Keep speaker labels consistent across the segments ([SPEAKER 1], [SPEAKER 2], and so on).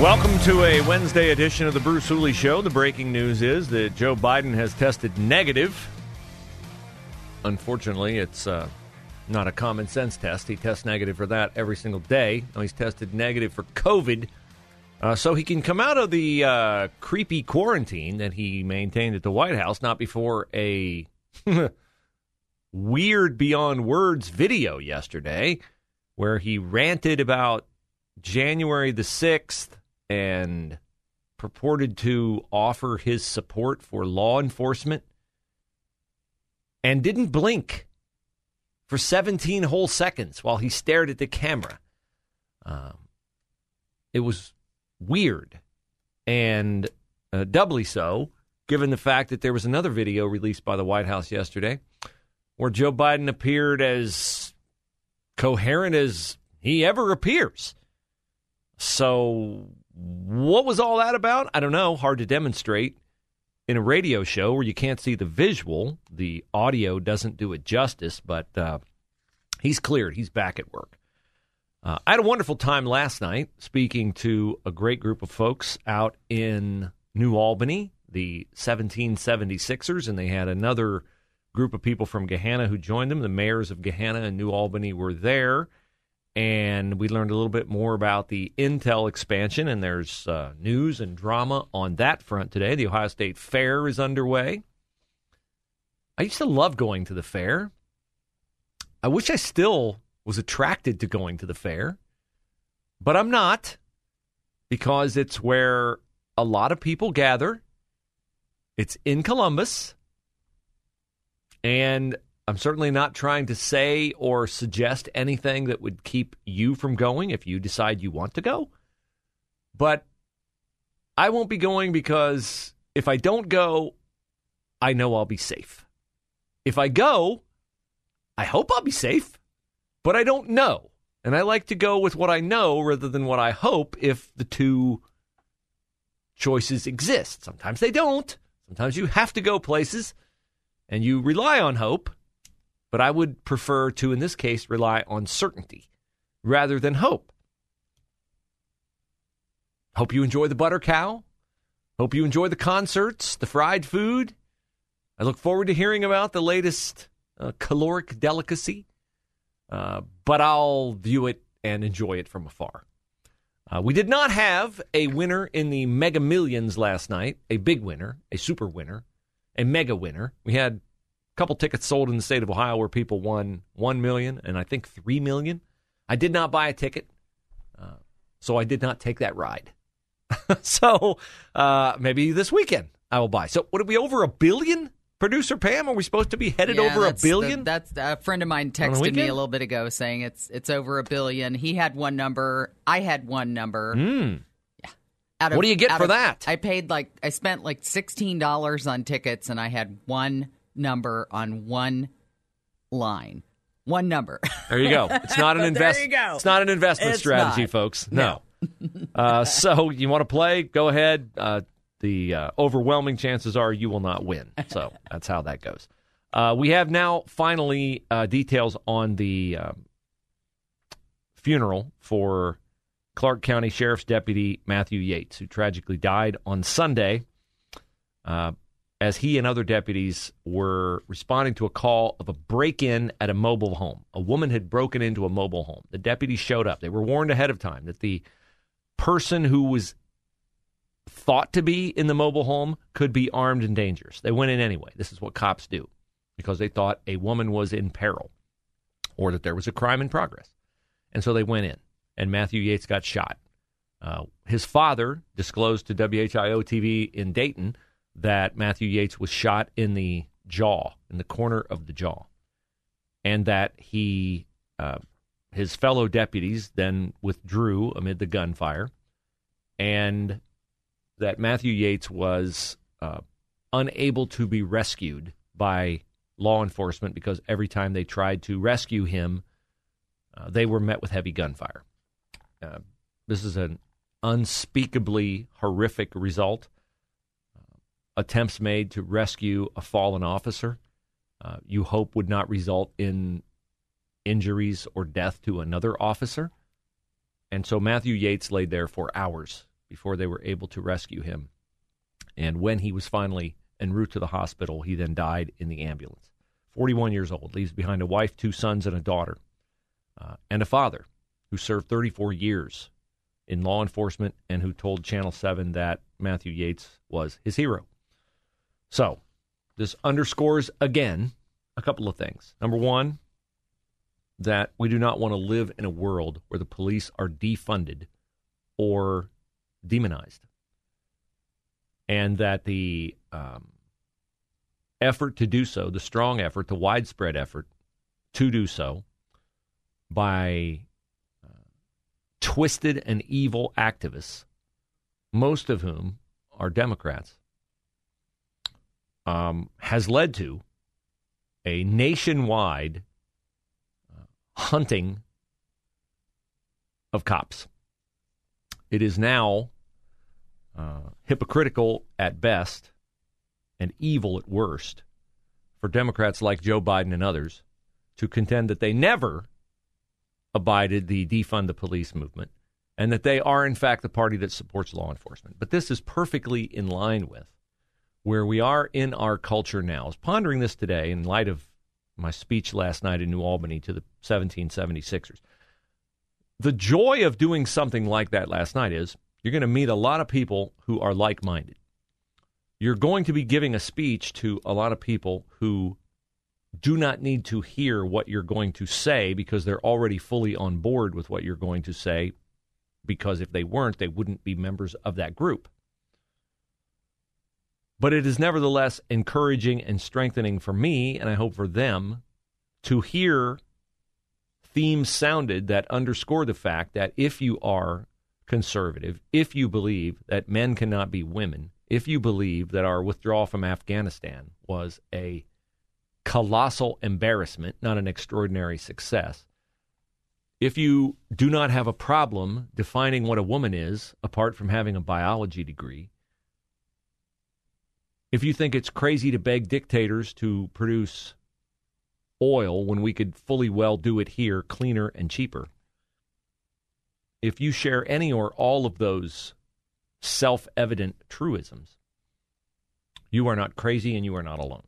[SPEAKER 1] Welcome to a Wednesday edition of the Bruce Hooley Show. The breaking news is that Joe Biden has tested negative. Unfortunately, it's uh, not a common sense test. He tests negative for that every single day. Now he's tested negative for COVID. Uh, so he can come out of the uh, creepy quarantine that he maintained at the White House, not before a weird beyond words video yesterday where he ranted about January the 6th and purported to offer his support for law enforcement and didn't blink for 17 whole seconds while he stared at the camera. Um, it was weird and uh, doubly so given the fact that there was another video released by the White House yesterday where Joe Biden appeared as coherent as he ever appears. So what was all that about? I don't know. Hard to demonstrate in a radio show where you can't see the visual. The audio doesn't do it justice, but uh, he's cleared. He's back at work. Uh, I had a wonderful time last night speaking to a great group of folks out in New Albany, the 1776ers, and they had another group of people from Gahanna who joined them. The mayors of Gahanna and New Albany were there and we learned a little bit more about the Intel expansion, and there's uh, news and drama on that front today. The Ohio State Fair is underway. I used to love going to the fair. I wish I still was attracted to going to the fair, but I'm not because it's where a lot of people gather. It's in Columbus, and I'm certainly not trying to say or suggest anything that would keep you from going if you decide you want to go. But I won't be going because if I don't go, I know I'll be safe. If I go, I hope I'll be safe, but I don't know. And I like to go with what I know rather than what I hope if the two choices exist. Sometimes they don't. Sometimes you have to go places and you rely on hope. But I would prefer to, in this case, rely on certainty rather than hope. Hope you enjoy the butter cow. Hope you enjoy the concerts, the fried food. I look forward to hearing about the latest uh, caloric delicacy, uh, but I'll view it and enjoy it from afar. Uh, we did not have a winner in the Mega Millions last night, a big winner, a super winner, a mega winner. We had couple tickets sold in the state of Ohio where people won one million and I think three million. I did not buy a ticket, uh, so I did not take that ride. so uh, maybe this weekend I will buy. So would it be over a billion? Producer Pam, are we supposed to be headed
[SPEAKER 2] yeah,
[SPEAKER 1] over a billion?
[SPEAKER 2] The, that's a friend of mine texted me a little bit ago saying it's it's over a billion. He had one number, I had one number.
[SPEAKER 1] Mm.
[SPEAKER 2] Yeah. Of,
[SPEAKER 1] what do you get for
[SPEAKER 2] of,
[SPEAKER 1] that?
[SPEAKER 2] I paid like I spent like sixteen dollars on tickets, and I had one number on one line. One number.
[SPEAKER 1] There you go. It's not an investment. It's not an investment
[SPEAKER 2] it's
[SPEAKER 1] strategy,
[SPEAKER 2] not.
[SPEAKER 1] folks. No. uh, so you want to play? Go ahead. Uh, the uh, overwhelming chances are you will not win. So that's how that goes. Uh, we have now finally uh, details on the um, funeral for Clark County Sheriff's Deputy Matthew Yates, who tragically died on Sunday. As he and other deputies were responding to a call of a break in at a mobile home. A woman had broken into a mobile home. The deputies showed up. They were warned ahead of time that the person who was thought to be in the mobile home could be armed and dangerous. They went in anyway. This is what cops do because they thought a woman was in peril or that there was a crime in progress. And so they went in, and Matthew Yates got shot. Uh, his father disclosed to WHIO TV in Dayton that Matthew Yates was shot in the jaw, in the corner of the jaw, and that he, uh, his fellow deputies then withdrew amid the gunfire, and that Matthew Yates was uh, unable to be rescued by law enforcement because every time they tried to rescue him, uh, they were met with heavy gunfire. Uh, this is an unspeakably horrific result. Attempts made to rescue a fallen officer, uh, you hope would not result in injuries or death to another officer. And so Matthew Yates laid there for hours before they were able to rescue him. And when he was finally en route to the hospital, he then died in the ambulance. 41 years old, leaves behind a wife, two sons, and a daughter, uh, and a father who served 34 years in law enforcement and who told Channel 7 that Matthew Yates was his hero. So, this underscores again a couple of things. Number one, that we do not want to live in a world where the police are defunded or demonized. And that the um, effort to do so, the strong effort, the widespread effort to do so by uh, twisted and evil activists, most of whom are Democrats, um, has led to a nationwide uh, hunting of cops. It is now uh, hypocritical at best and evil at worst for Democrats like Joe Biden and others to contend that they never abided the defund the police movement and that they are, in fact, the party that supports law enforcement. But this is perfectly in line with where we are in our culture now. I was pondering this today in light of my speech last night in New Albany to the 1776ers. The joy of doing something like that last night is you're going to meet a lot of people who are like minded you're going to be giving a speech to a lot of people who do not need to hear what you're going to say because they're already fully on board with what you're going to say. Because if they weren't, they wouldn't be members of that group. But it is nevertheless encouraging and strengthening for me, and I hope for them, to hear themes sounded that underscore the fact that if you are conservative, if you believe that men cannot be women, if you believe that our withdrawal from Afghanistan was a colossal embarrassment, not an extraordinary success, if you do not have a problem defining what a woman is apart from having a biology degree, if you think it's crazy to beg dictators to produce oil when we could fully well do it here cleaner and cheaper, if you share any or all of those self evident truisms. You are not crazy and you are not alone.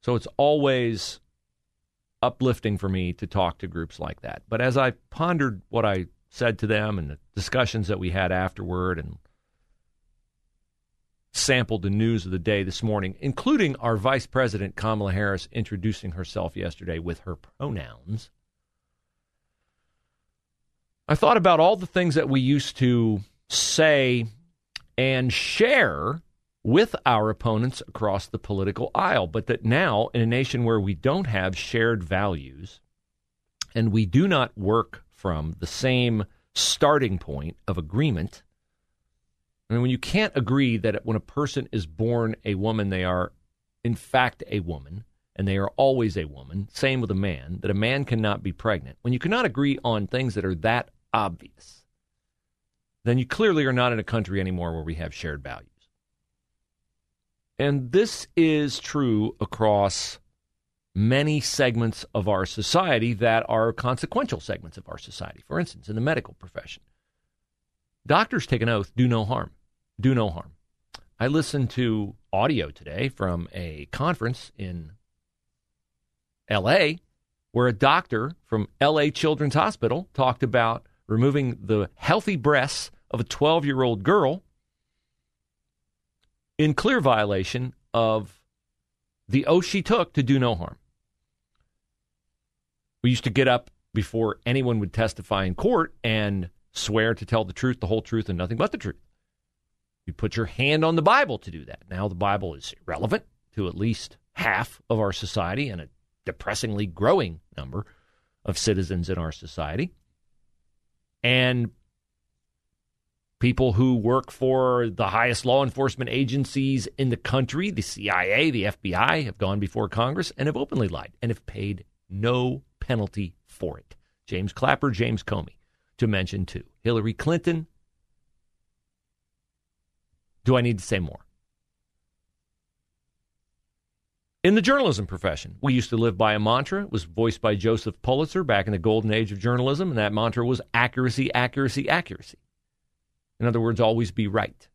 [SPEAKER 1] So it's always uplifting for me to talk to groups like that. But as I pondered what I said to them and the discussions that we had afterward and sampled the news of the day this morning, including our Vice President Kamala Harris introducing herself yesterday with her pronouns, I thought about all the things that we used to say, and share with our opponents across the political aisle. But that now, in a nation where we don't have shared values and we do not work from the same starting point of agreement, I mean, when you can't agree that when a person is born a woman, they are in fact a woman, and they are always a woman, same with a man, that a man cannot be pregnant, when you cannot agree on things that are that obvious, then you clearly are not in a country anymore where we have shared values. And this is true across many segments of our society that are consequential segments of our society. For instance, in the medical profession, doctors take an oath do no harm, do no harm. I listened to audio today from a conference in LA where a doctor from LA Children's Hospital talked about removing the healthy breasts of a 12 year old girl in clear violation of the oath she took to do no harm. We used to get up before anyone would testify in court and swear to tell the truth, the whole truth, and nothing but the truth. You put your hand on the Bible to do that. Now the Bible is irrelevant to at least half of our society and a depressingly growing number of citizens in our society. And people who work for the highest law enforcement agencies in the country, the CIA, the FBI, have gone before Congress and have openly lied and have paid no penalty for it. James Clapper, James Comey, to mention two. Hillary Clinton. Do I need to say more? In the journalism profession, we used to live by a mantra. It was voiced by Joseph Pulitzer back in the golden age of journalism, and that mantra was accuracy, accuracy, accuracy. In other words, always be right.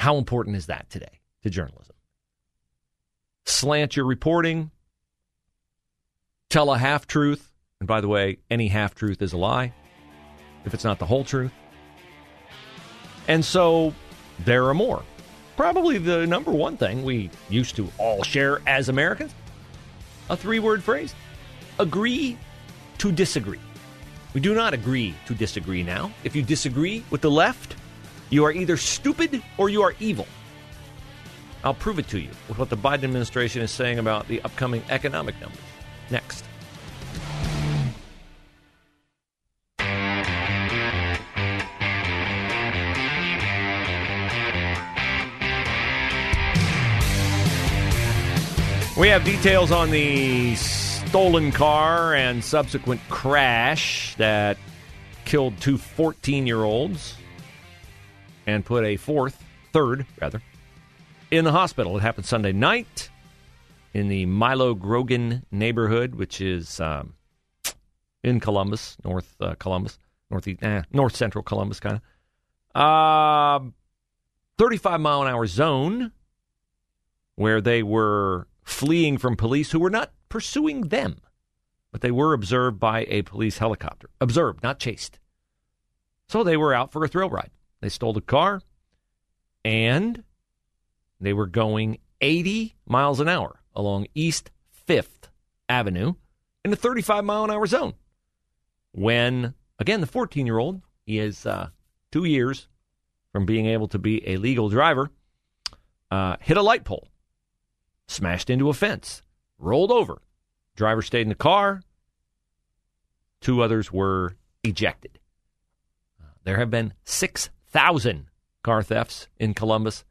[SPEAKER 1] How important is that today to journalism? Slant your reporting, tell a half truth, and by the way, any half truth is a lie if it's not the whole truth. And so there are more probably the number one thing we used to all share as Americans a three word phrase agree to disagree. We do not agree to disagree now. If you disagree with the left, you are either stupid or you are evil. I'll prove it to you with what the Biden administration is saying about the upcoming economic numbers. Next. We have details on the stolen car and subsequent crash that killed two 14 year olds and put a fourth, third, rather, in the hospital. It happened Sunday night in the Milo Grogan neighborhood, which is um, in Columbus, North uh, Columbus, northeast, eh, north central Columbus, kind of. Uh, 35 mile an hour zone where they were fleeing from police who were not pursuing them, but they were observed by a police helicopter. Observed, not chased. So they were out for a thrill ride. They stole the car and they were going 80 miles an hour along East 5th Avenue in a 35 mile an hour zone. When, again, the 14 year old, he is uh, two years from being able to be a legal driver, uh, hit a light pole smashed into a fence, rolled over. Driver stayed in the car. Two others were ejected. Uh, there have been 6,000 car thefts in Columbus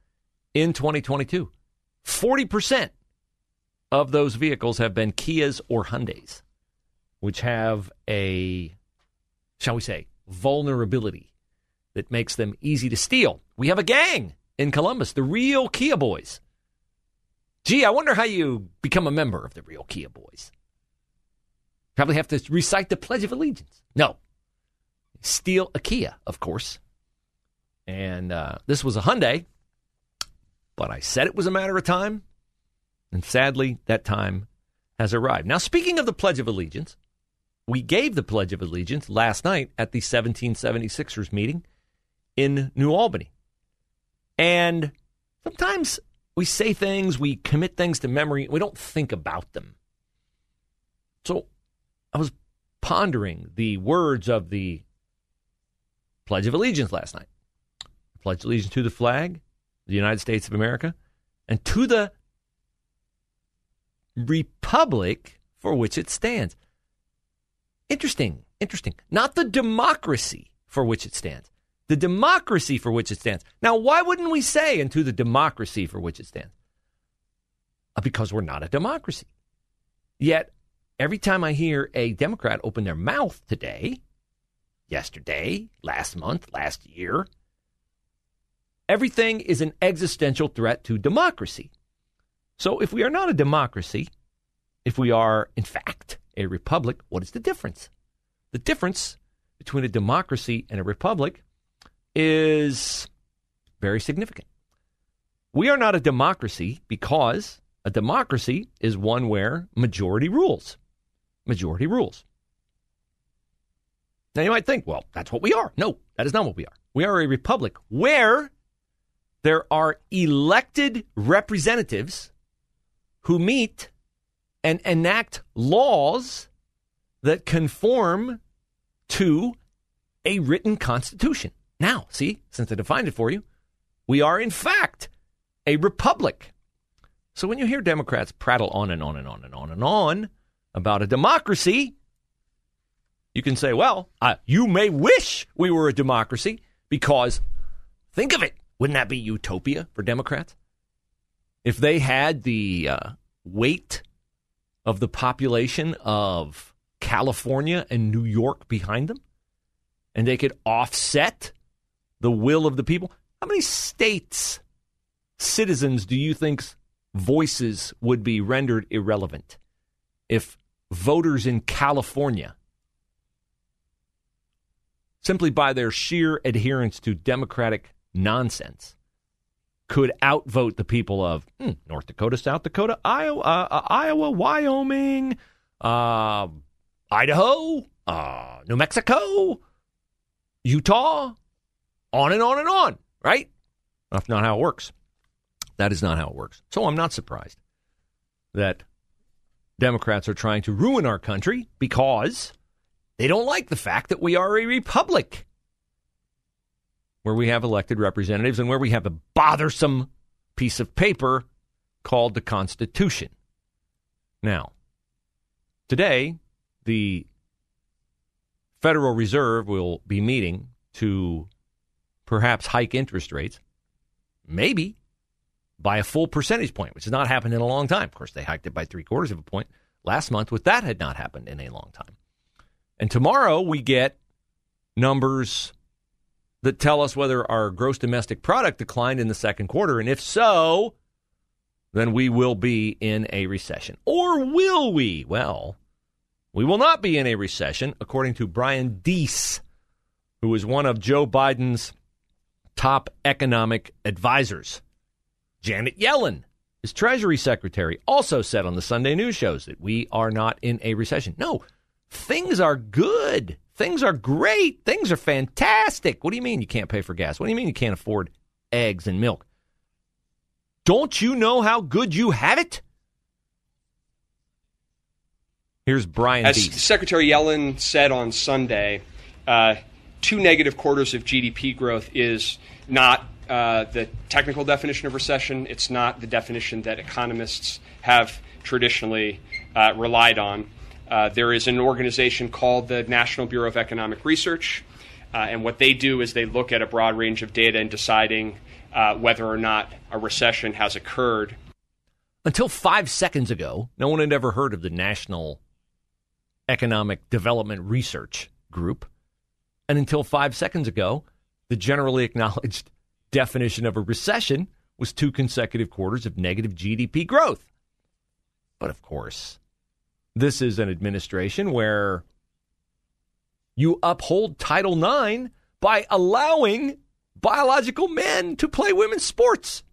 [SPEAKER 1] in 2022. 40% of those vehicles have been Kias or Hyundais, which have a, shall we say, vulnerability that makes them easy to steal. We have a gang in Columbus, the real Kia boys. Gee, I wonder how you become a member of the real Kia Boys. Probably have to recite the Pledge of Allegiance. No. Steal a Kia, of course. And uh, this was a Hyundai, but I said it was a matter of time. And sadly, that time has arrived. Now, speaking of the Pledge of Allegiance, we gave the Pledge of Allegiance last night at the 1776ers meeting in New Albany. And sometimes we say things, we commit things to memory, we don't think about them. So I was pondering the words of the Pledge of Allegiance last night. Pledge allegiance to the flag, the United States of America, and to the republic for which it stands. Interesting, interesting. Not the democracy for which it stands the democracy for which it stands. Now, why wouldn't we say into the democracy for which it stands? Uh, because we're not a democracy. Yet, every time I hear a Democrat open their mouth today, yesterday, last month, last year, everything is an existential threat to democracy. So, if we are not a democracy, if we are, in fact, a republic, what is the difference? The difference between a democracy and a republic is very significant. We are not a democracy because a democracy is one where majority rules. Majority rules. Now you might think, well, that's what we are. No, that is not what we are. We are a republic where there are elected representatives who meet and enact laws that conform to a written constitution. Now, see, since I defined it for you, we are in fact a republic. So when you hear Democrats prattle on and on and on and on and on about a democracy, you can say, well, uh, you may wish we were a democracy because think of it. Wouldn't that be utopia for Democrats? If they had the uh, weight of the population of California and New York behind them, and they could offset the will of the people. How many states, citizens, do you think's voices would be rendered irrelevant if voters in California, simply by their sheer adherence to Democratic nonsense, could outvote the people of hmm, North Dakota, South Dakota, Iowa, uh, uh, Iowa Wyoming, uh, Idaho, uh, New Mexico, Utah, on and on and on, right? That's not how it works. That is not how it works. So I'm not surprised that Democrats are trying to ruin our country because they don't like the fact that we are a republic where we have elected representatives and where we have a bothersome piece of paper called the Constitution. Now, today, the Federal Reserve will be meeting to perhaps hike interest rates, maybe by a full percentage point, which has not happened in a long time. Of course, they hiked it by three quarters of a point last month, with that had not happened in a long time. And tomorrow we get numbers that tell us whether our gross domestic product declined in the second quarter. And if so, then we will be in a recession. Or will we? Well, we will not be in a recession, according to Brian Deese, who is one of Joe Biden's top economic advisors. Janet Yellen, his Treasury Secretary, also said on the Sunday news shows that we are not in a recession. No, things are good. Things are great. Things are fantastic. What do you mean you can't pay for gas? What do you mean you can't afford eggs and milk? Don't you know how good you have it? Here's Brian.
[SPEAKER 3] As
[SPEAKER 1] Deese.
[SPEAKER 3] Secretary Yellen said on Sunday, uh, two negative quarters of GDP growth is not uh, the technical definition of recession. It's not the definition that economists have traditionally uh, relied on. Uh, there is an organization called the National Bureau of Economic Research, uh, and what they do is they look at a broad range of data in deciding uh, whether or not a recession has occurred.
[SPEAKER 1] Until five seconds ago, no one had ever heard of the National Economic Development Research Group. And until five seconds ago, the generally acknowledged definition of a recession was two consecutive quarters of negative GDP growth. But of course, this is an administration where you uphold Title IX by allowing biological men to play women's sports.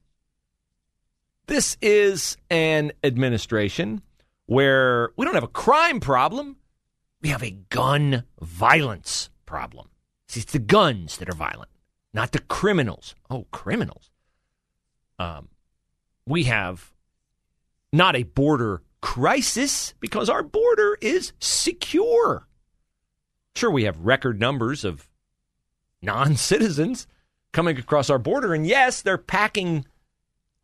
[SPEAKER 1] This is an administration where we don't have a crime problem, we have a gun violence problem. See, it's the guns that are violent, not the criminals. Oh, criminals. Um, we have not a border crisis because our border is secure. Sure, we have record numbers of non citizens coming across our border, and yes, they're packing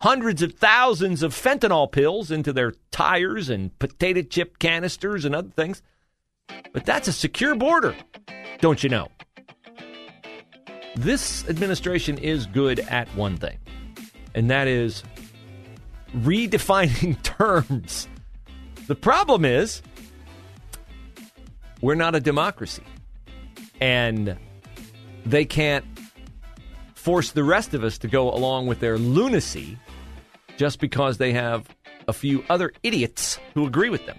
[SPEAKER 1] hundreds of thousands of fentanyl pills into their tires and potato chip canisters and other things. But that's a secure border, don't you know? This administration is good at one thing, and that is redefining terms. The problem is, we're not a democracy. And they can't force the rest of us to go along with their lunacy just because they have a few other idiots who agree with them.